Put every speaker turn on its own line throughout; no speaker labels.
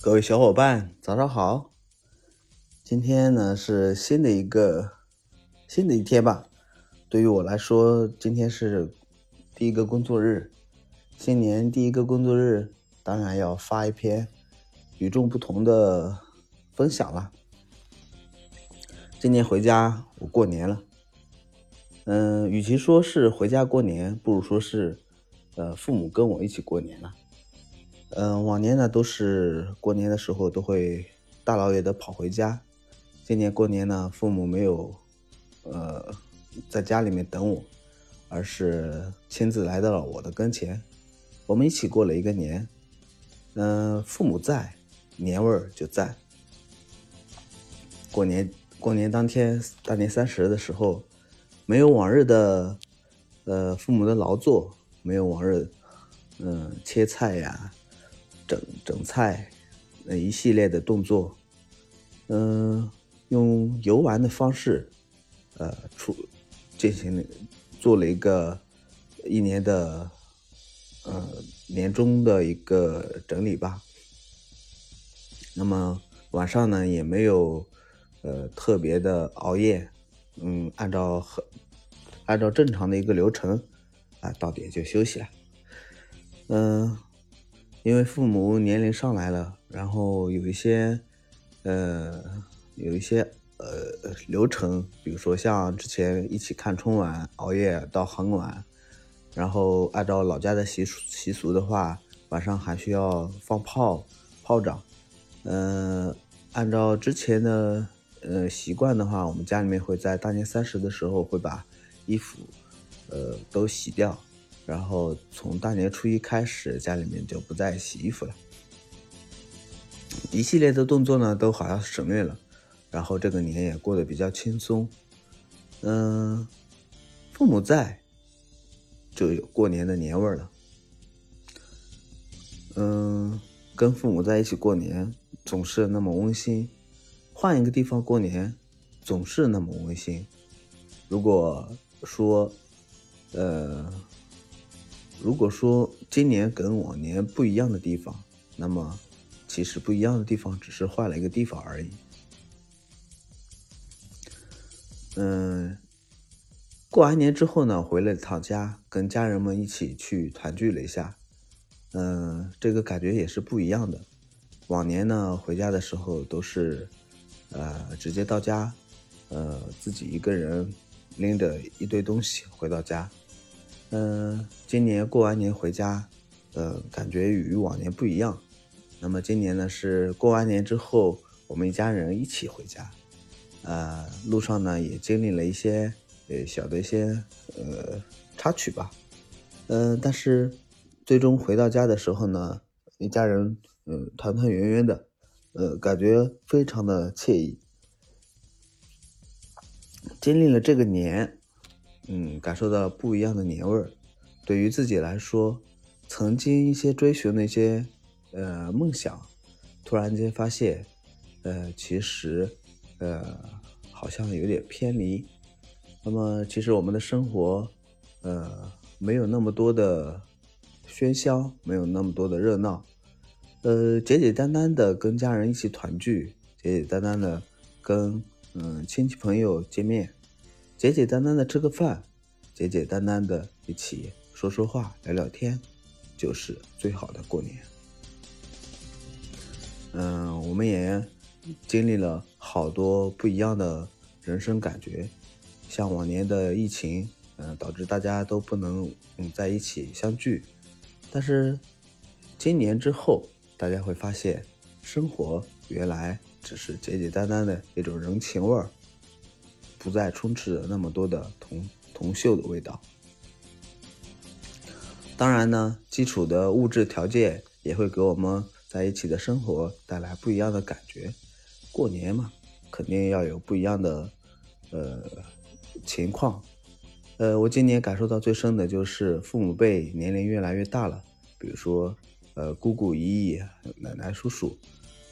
各位小伙伴，早上好！今天呢是新的一个新的一天吧。对于我来说，今天是第一个工作日，新年第一个工作日，当然要发一篇与众不同的分享了。今年回家，我过年了。嗯，与其说是回家过年，不如说是呃父母跟我一起过年了。嗯，往年呢都是过年的时候都会大老远的跑回家，今年过年呢，父母没有呃在家里面等我，而是亲自来到了我的跟前，我们一起过了一个年。嗯，父母在，年味儿就在。过年过年当天，大年三十的时候，没有往日的呃父母的劳作，没有往日嗯切菜呀。整整菜，那一系列的动作，嗯，用游玩的方式，呃，出进行做了一个一年的，呃，年终的一个整理吧。那么晚上呢，也没有呃特别的熬夜，嗯，按照很按照正常的一个流程，啊，到点就休息了，嗯。因为父母年龄上来了，然后有一些，呃，有一些呃流程，比如说像之前一起看春晚，熬夜到很晚，然后按照老家的习俗习俗的话，晚上还需要放炮炮仗，嗯，按照之前的呃习惯的话，我们家里面会在大年三十的时候会把衣服，呃，都洗掉。然后从大年初一开始，家里面就不再洗衣服了，一系列的动作呢都好像省略了，然后这个年也过得比较轻松。嗯，父母在，就有过年的年味了。嗯，跟父母在一起过年总是那么温馨，换一个地方过年总是那么温馨。如果说，呃。如果说今年跟往年不一样的地方，那么其实不一样的地方只是换了一个地方而已。嗯，过完年之后呢，回了趟家，跟家人们一起去团聚了一下。嗯，这个感觉也是不一样的。往年呢，回家的时候都是呃直接到家，呃自己一个人拎着一堆东西回到家。嗯，今年过完年回家，呃，感觉与往年不一样。那么今年呢，是过完年之后，我们一家人一起回家。呃，路上呢也经历了一些呃小的一些呃插曲吧。嗯，但是最终回到家的时候呢，一家人嗯团团圆圆的，呃，感觉非常的惬意。经历了这个年。嗯，感受到不一样的年味儿。对于自己来说，曾经一些追寻那些呃梦想，突然间发现，呃，其实呃好像有点偏离。那么，其实我们的生活，呃，没有那么多的喧嚣，没有那么多的热闹，呃，简简单单的跟家人一起团聚，简简单单的跟嗯亲戚朋友见面。简简单单的吃个饭，简简单单的一起说说话、聊聊天，就是最好的过年。嗯，我们也经历了好多不一样的人生感觉，像往年的疫情，嗯，导致大家都不能嗯在一起相聚，但是今年之后，大家会发现，生活原来只是简简单单的一种人情味儿。不再充斥着那么多的铜铜锈的味道。当然呢，基础的物质条件也会给我们在一起的生活带来不一样的感觉。过年嘛，肯定要有不一样的呃情况。呃，我今年感受到最深的就是父母辈年龄越来越大了，比如说呃姑姑姨姨、奶奶叔叔，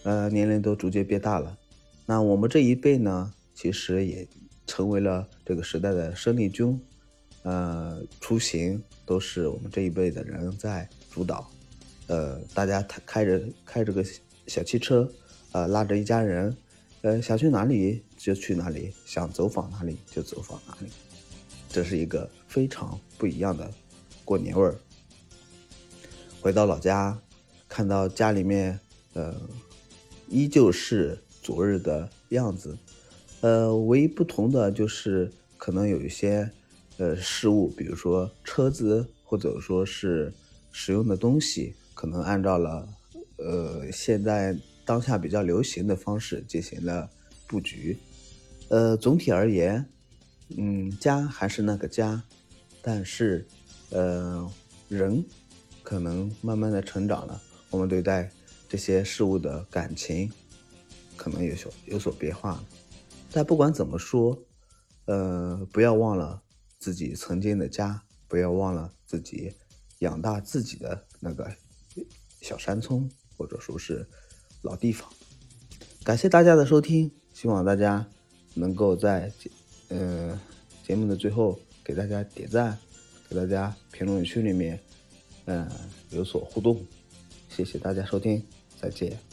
呃年龄都逐渐变大了。那我们这一辈呢，其实也。成为了这个时代的生力军，呃，出行都是我们这一辈的人在主导，呃，大家开着开着个小汽车，呃，拉着一家人，呃，想去哪里就去哪里，想走访哪里就走访哪里，这是一个非常不一样的过年味儿。回到老家，看到家里面，呃，依旧是昨日的样子，呃，唯一不同的就是可能有一些，呃，事物，比如说车子，或者说是使用的东西，可能按照了，呃，现在当下比较流行的方式进行了布局，呃，总体而言，嗯，家还是那个家，但是，呃，人。可能慢慢的成长了，我们对待这些事物的感情可能有所有所变化。但不管怎么说，呃，不要忘了自己曾经的家，不要忘了自己养大自己的那个小山村，或者说是老地方。感谢大家的收听，希望大家能够在节呃节目的最后给大家点赞，给大家评论区里面。嗯，有所互动，谢谢大家收听，再见。